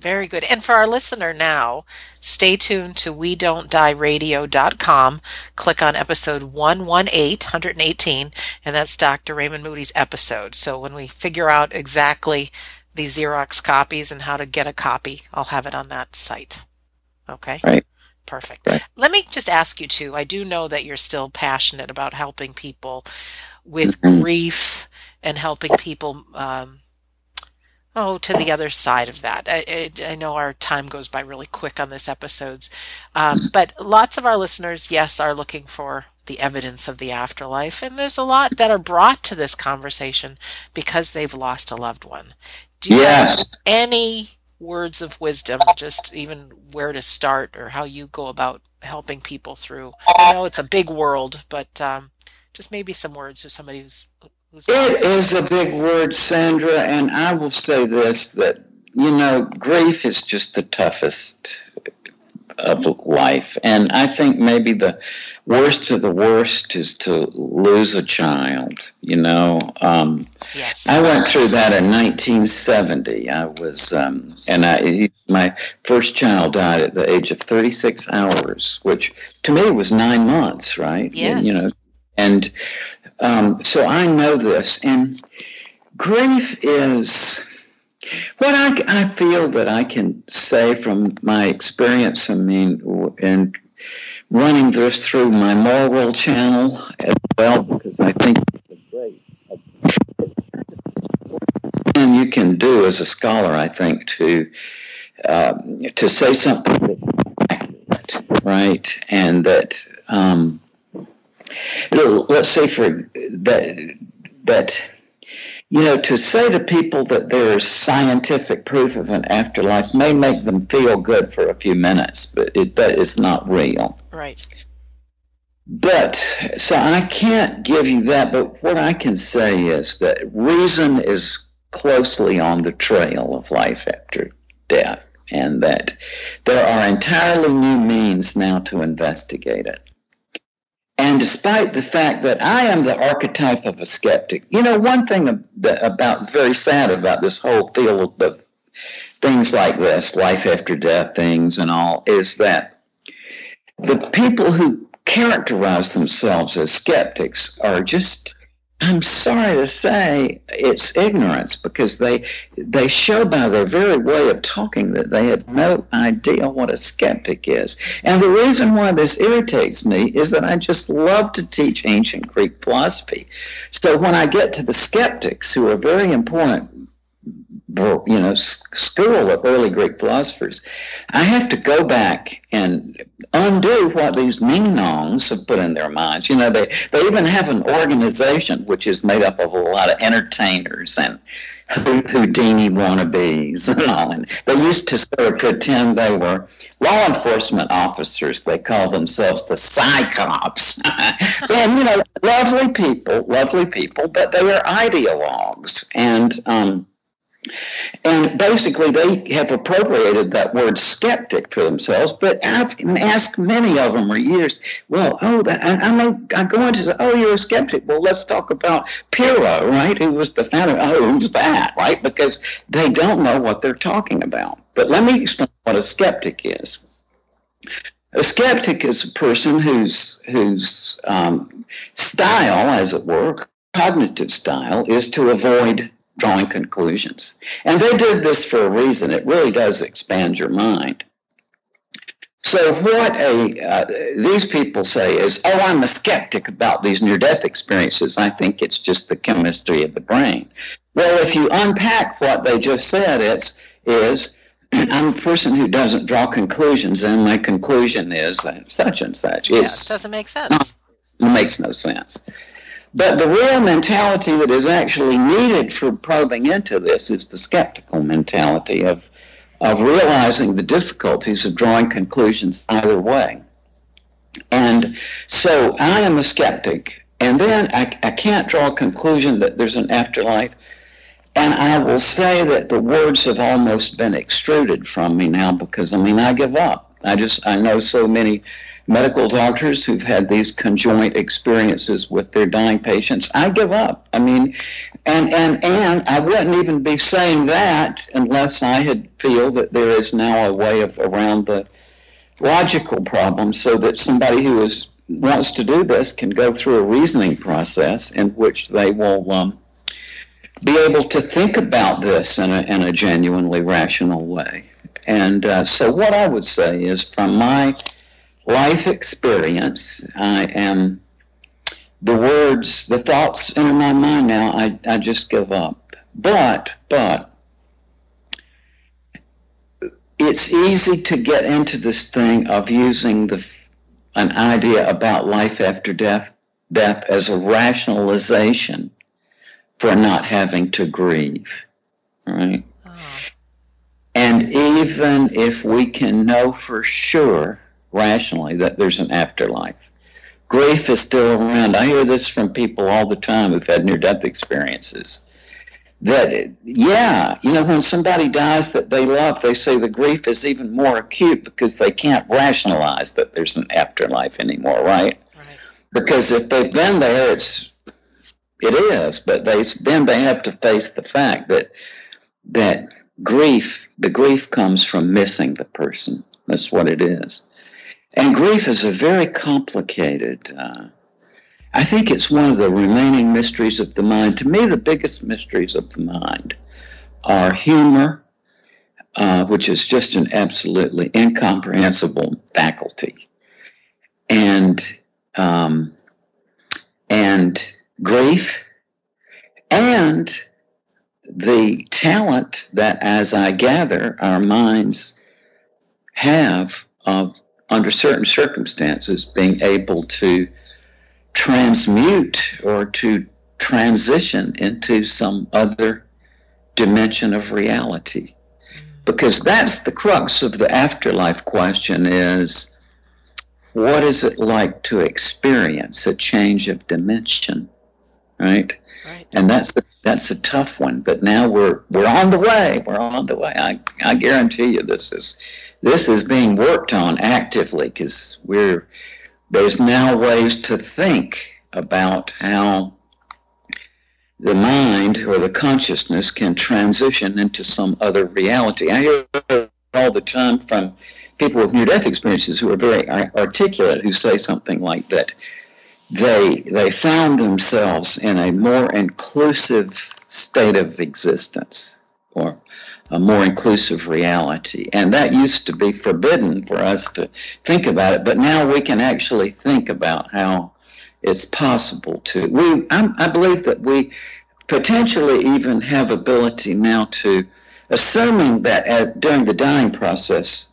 Very good. And for our listener now, stay tuned to we don't die radio.com. Click on episode 118, 118, and that's Dr. Raymond Moody's episode. So when we figure out exactly the Xerox copies and how to get a copy, I'll have it on that site. Okay? Right. Perfect. Right. Let me just ask you too. I do know that you're still passionate about helping people with mm-hmm. grief and helping people um, oh, to the other side of that. I, I, I, know our time goes by really quick on this episodes, um, but lots of our listeners, yes, are looking for the evidence of the afterlife, and there's a lot that are brought to this conversation because they've lost a loved one. Do you yes. have any words of wisdom, just even where to start or how you go about helping people through? I know it's a big world, but um, just maybe some words of somebody who's who's. It is a big word, Sandra, and I will say this: that you know, grief is just the toughest of life, and I think maybe the worst of the worst is to lose a child. You know, um, yes. I went through that in 1970. I was, um, and I my first child died at the age of 36 hours, which to me was nine months, right? Yes. You know, and um, so I know this, and grief is. What I, I feel that I can say from my experience, I mean, and running this through my moral channel as well because I think it's a great and you can do as a scholar. I think to um, to say something that's accurate, right, and that um, let's say for that that you know, to say to people that there is scientific proof of an afterlife may make them feel good for a few minutes, but it but it's not real. Right. But so I can't give you that, but what I can say is that reason is closely on the trail of life after death, and that there are entirely new means now to investigate it. And despite the fact that I am the archetype of a skeptic, you know, one thing about very sad about this whole field of things like this, life after death things and all, is that the people who characterize themselves as skeptics are just I'm sorry to say it's ignorance because they they show by their very way of talking that they have no idea what a skeptic is. And the reason why this irritates me is that I just love to teach ancient Greek philosophy. So when I get to the skeptics who are very important you know school of early Greek philosophers, I have to go back and undo what these Ming-Nongs have put in their minds. You know, they they even have an organization which is made up of a lot of entertainers and Houdini wannabes and all. And they used to sort of pretend they were law enforcement officers. They call themselves the Psychops. and, you know, lovely people, lovely people, but they are ideologues. And, um, and basically, they have appropriated that word skeptic for themselves. But I've asked many of them for years, well, oh, and I'm, I'm going to say, oh, you're a skeptic. Well, let's talk about Pyrrho, right? Who was the founder? Oh, who's that, right? Because they don't know what they're talking about. But let me explain what a skeptic is. A skeptic is a person whose whose um, style, as it were, cognitive style, is to avoid drawing conclusions. And they did this for a reason. It really does expand your mind. So what a uh, these people say is, oh, I'm a skeptic about these near-death experiences. I think it's just the chemistry of the brain. Well, if you unpack what they just said, it's is I'm a person who doesn't draw conclusions, and my conclusion is that such and such. Yeah, it doesn't make sense. it makes no sense. But the real mentality that is actually needed for probing into this is the skeptical mentality of, of realizing the difficulties of drawing conclusions either way. And so I am a skeptic, and then I, I can't draw a conclusion that there's an afterlife. And I will say that the words have almost been extruded from me now because, I mean, I give up. I just, I know so many medical doctors who've had these conjoint experiences with their dying patients. I give up. I mean, and and and I wouldn't even be saying that unless I had feel that there is now a way of around the logical problem, so that somebody who is wants to do this can go through a reasoning process in which they will. Um, be able to think about this in a, in a genuinely rational way. And uh, so, what I would say is, from my life experience. I am the words, the thoughts enter my mind now. I, I just give up. But, but, it's easy to get into this thing of using the an idea about life after death death as a rationalization for not having to grieve. Right? Oh. And even if we can know for sure rationally that there's an afterlife. grief is still around. I hear this from people all the time who've had near death experiences. That, yeah, you know, when somebody dies that they love, they say the grief is even more acute because they can't rationalize that there's an afterlife anymore, right? right. Because if they've been there, it's it is, but they then they have to face the fact that that grief, the grief comes from missing the person. That's what it is. And grief is a very complicated. Uh, I think it's one of the remaining mysteries of the mind. To me, the biggest mysteries of the mind are humor, uh, which is just an absolutely incomprehensible faculty, and um, and grief, and the talent that, as I gather, our minds have of, under certain circumstances, being able to transmute or to transition into some other dimension of reality. Because that's the crux of the afterlife question is what is it like to experience a change of dimension? Right? Right. And that's a, that's a tough one. But now we're we're on the way. We're on the way. I, I guarantee you this is this is being worked on actively because we're there's now ways to think about how the mind or the consciousness can transition into some other reality. I hear all the time from people with near death experiences who are very articulate who say something like that they they found themselves in a more inclusive state of existence or a more inclusive reality and that used to be forbidden for us to think about it but now we can actually think about how it's possible to we I, I believe that we potentially even have ability now to assuming that as, during the dying process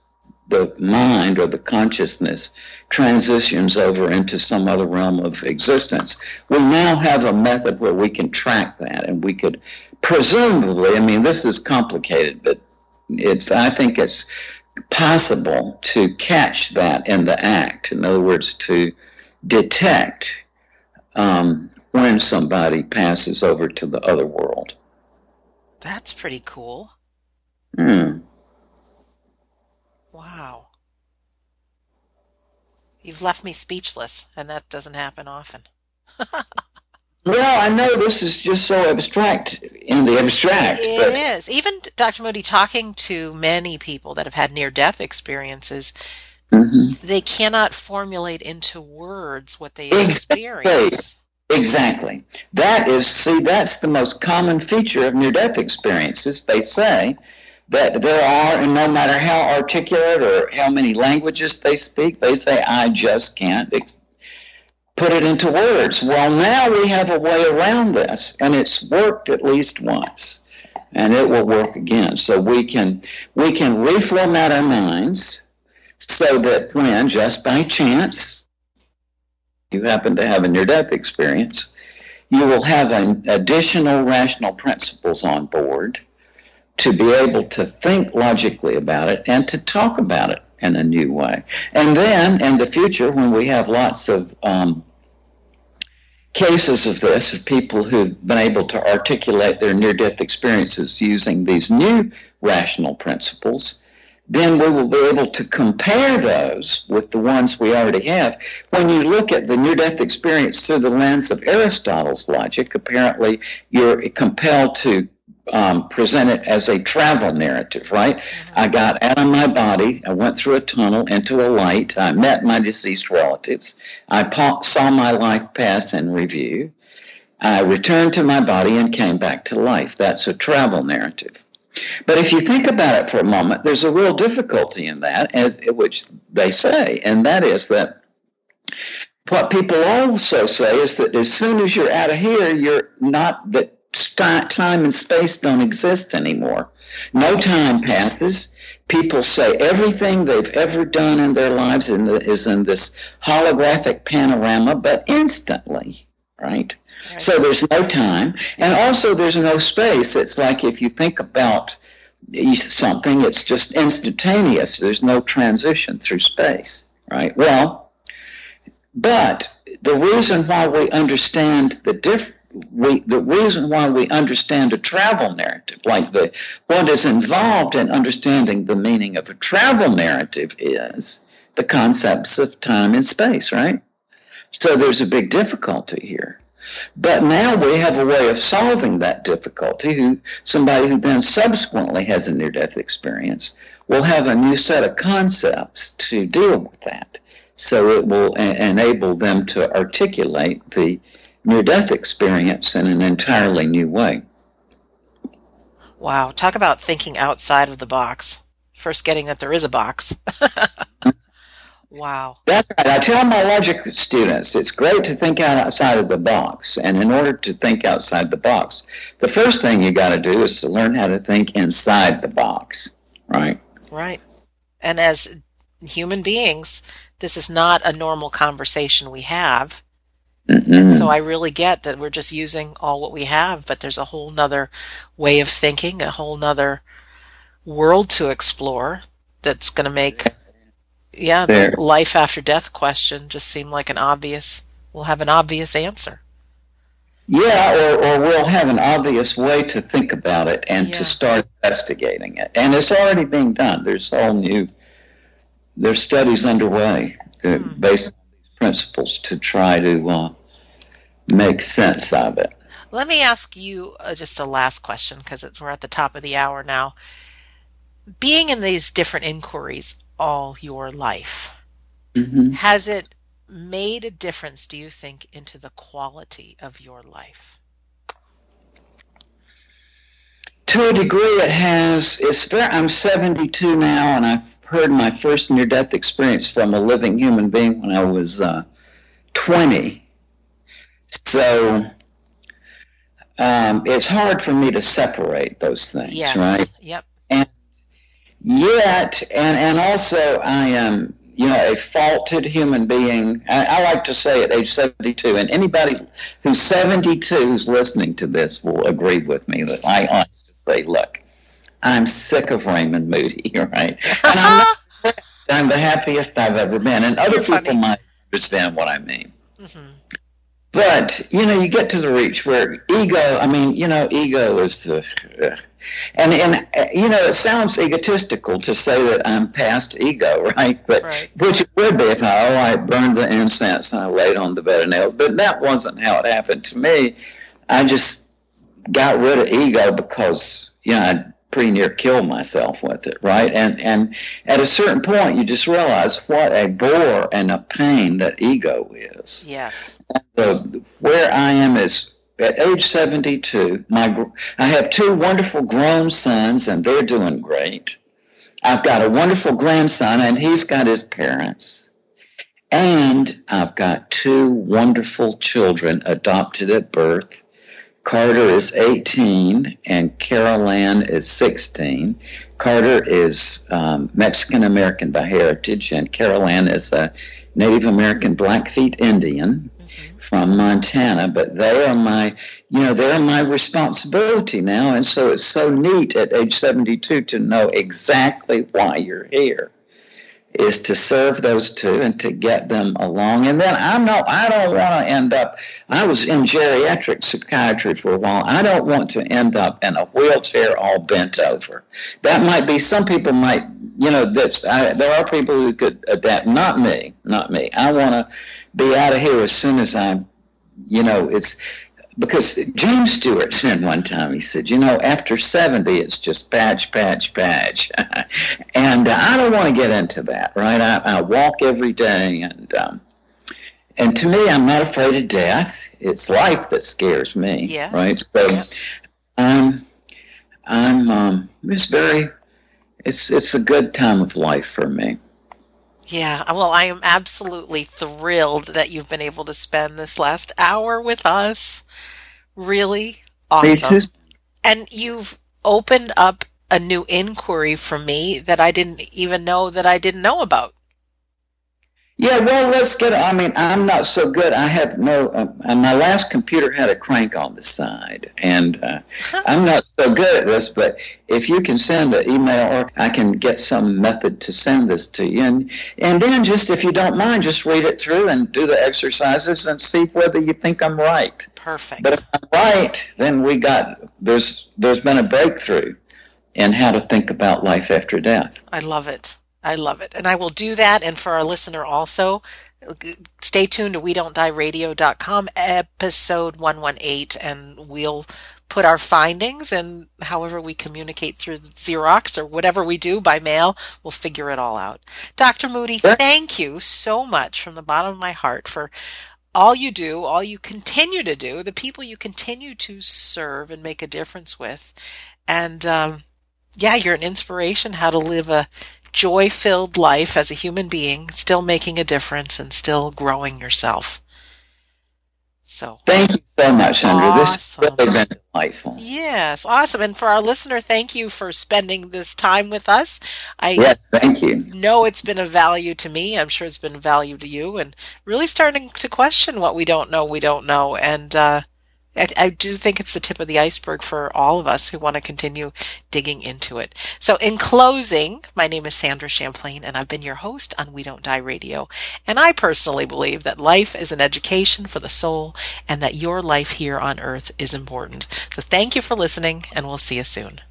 the mind or the consciousness transitions over into some other realm of existence. We now have a method where we can track that, and we could presumably, I mean, this is complicated, but it's, I think it's possible to catch that in the act. In other words, to detect um, when somebody passes over to the other world. That's pretty cool. Hmm. Wow. You've left me speechless, and that doesn't happen often. well, I know this is just so abstract in the abstract. It but... is. Even Dr. Moody talking to many people that have had near death experiences, mm-hmm. they cannot formulate into words what they exactly. experience. Exactly. That is, see, that's the most common feature of near death experiences. They say that there are, and no matter how articulate or how many languages they speak, they say, I just can't ex- put it into words. Well, now we have a way around this, and it's worked at least once, and it will work again. So we can we can reformat our minds so that when just by chance you happen to have a near-death experience, you will have an additional rational principles on board to be able to think logically about it and to talk about it in a new way. And then in the future, when we have lots of um, cases of this, of people who've been able to articulate their near death experiences using these new rational principles, then we will be able to compare those with the ones we already have. When you look at the near death experience through the lens of Aristotle's logic, apparently you're compelled to um, present it as a travel narrative, right? Mm-hmm. I got out of my body, I went through a tunnel into a light, I met my deceased relatives, I pa- saw my life pass in review, I returned to my body and came back to life. That's a travel narrative. But if you think about it for a moment, there's a real difficulty in that, as, which they say, and that is that what people also say is that as soon as you're out of here, you're not that time and space don't exist anymore. No time passes. People say everything they've ever done in their lives in the, is in this holographic panorama, but instantly, right? right? So there's no time, and also there's no space. It's like if you think about something, it's just instantaneous. There's no transition through space, right? Well, But the reason why we understand the diff, we, the reason why we understand a travel narrative, like the what is involved in understanding the meaning of a travel narrative, is the concepts of time and space, right? So there's a big difficulty here. But now we have a way of solving that difficulty. Who somebody who then subsequently has a near-death experience will have a new set of concepts to deal with that. So it will enable them to articulate the near-death experience in an entirely new way. Wow, talk about thinking outside of the box. First, getting that there is a box. wow. That's right. I tell my logic students it's great to think outside of the box. And in order to think outside the box, the first thing you got to do is to learn how to think inside the box, right? Right. And as human beings, this is not a normal conversation we have. Mm-hmm. And so I really get that we're just using all what we have, but there's a whole nother way of thinking, a whole nother world to explore that's going to make, yeah, the There. life after death question just seem like an obvious, we'll have an obvious answer. Yeah, or, or we'll have an obvious way to think about it and Yeah. to start investigating it. And it's already being done. There's all new, there's studies underway uh, Hmm. based principles to try to uh, make sense of it. Let me ask you uh, just a last question because we're at the top of the hour now. Being in these different inquiries all your life, hmm has it made a difference, do you think, into the quality of your life? To a degree, it has. It's very, I'm 72 now, and I've heard my first near-death experience from a living human being when I was uh, 20. So um, it's hard for me to separate those things, Yes. right? Yep. And yet, and and also, I am you know a faulted human being. I, I like to say at age 72, and anybody who's 72 who's listening to this will agree with me that I honestly say, look, I'm sick of Raymond Moody, right? And I'm, not, I'm the happiest I've ever been, and other You're people funny. might understand what I mean. hmm But you know, you get to the reach where ego. I mean, you know, ego is the, uh, and and uh, you know, it sounds egotistical to say that I'm past ego, right? But Right. which it would be if I, oh, I burned the incense and I laid on the bed of nails. But that wasn't how it happened to me. I just got rid of ego because you know I pretty near killed myself with it, right? And and at a certain point, you just realize what a bore and a pain that ego is Yes. the, uh, where I am is at age 72. My I have two wonderful grown sons, and they're doing great. I've got a wonderful grandson, and he's got his parents. And I've got two wonderful children adopted at birth. Carter is 18 and Carol Ann is 16. Carter is um, Mexican American by heritage, and Carol Ann is a Native American Blackfeet Indian hmm from Montana, but they are my, you know, they're my responsibility now. And so it's so neat at age 72 to know exactly why you're here is to serve those two and to get them along. And then I'm not, I don't want to end up, I was in geriatric psychiatry for a while. I don't want to end up in a wheelchair all bent over. That might be, some people might, you know, that's, I, there are people who could adapt. Not me, not me. I want to be out of here as soon as I'm, you know, it's, because James Stewart said one time, he said, you know, after 70, it's just patch, patch, patch. and uh, I don't want to get into that, right? I, I walk every day, and um, and to me, I'm not afraid of death. It's life that scares me, Yes. right? So Yes. I'm, I'm, um, it's very, it's it's a good time of life for me. Yeah. Well, I am absolutely thrilled that you've been able to spend this last hour with us. Really awesome. Me. And you've opened up a new inquiry for me that I didn't even know that I didn't know about. Yeah, well, let's get. I mean, I'm not so good. I have no. Uh, my last computer had a crank on the side, and uh, I'm not so good at this. But if you can send an email, or I can get some method to send this to you, and and then just if you don't mind, just read it through and do the exercises and see whether you think I'm right. Perfect. But if I'm right, then we got there's there's been a breakthrough in how to think about life after death. I love it. I love it. And I will do that. And for our listener also, stay tuned to we don't die radio.com episode 118 and we'll put our findings and however we communicate through Xerox or whatever we do by mail, we'll figure it all out. Dr. Moody, thank you so much from the bottom of my heart for all you do, all you continue to do, the people you continue to serve and make a difference with. And, um, yeah, you're an inspiration how to live a joy filled life as a human being, still making a difference and still growing yourself. So thank you so much, Sandra. Awesome. This has really been delightful. Yes, awesome. And for our listener, thank you for spending this time with us. I yes, thank you. know it's been a value to me. I'm sure it's been a value to you, and really starting to question what we don't know. We don't know, and uh, I, I, do think it's the tip of the iceberg for all of us who want to continue digging into it. So in closing, my name is Sandra Champlain and I've been your host on We Don't Die Radio. And I personally believe that life is an education for the soul and that your life here on earth is important. So thank you for listening and we'll see you soon.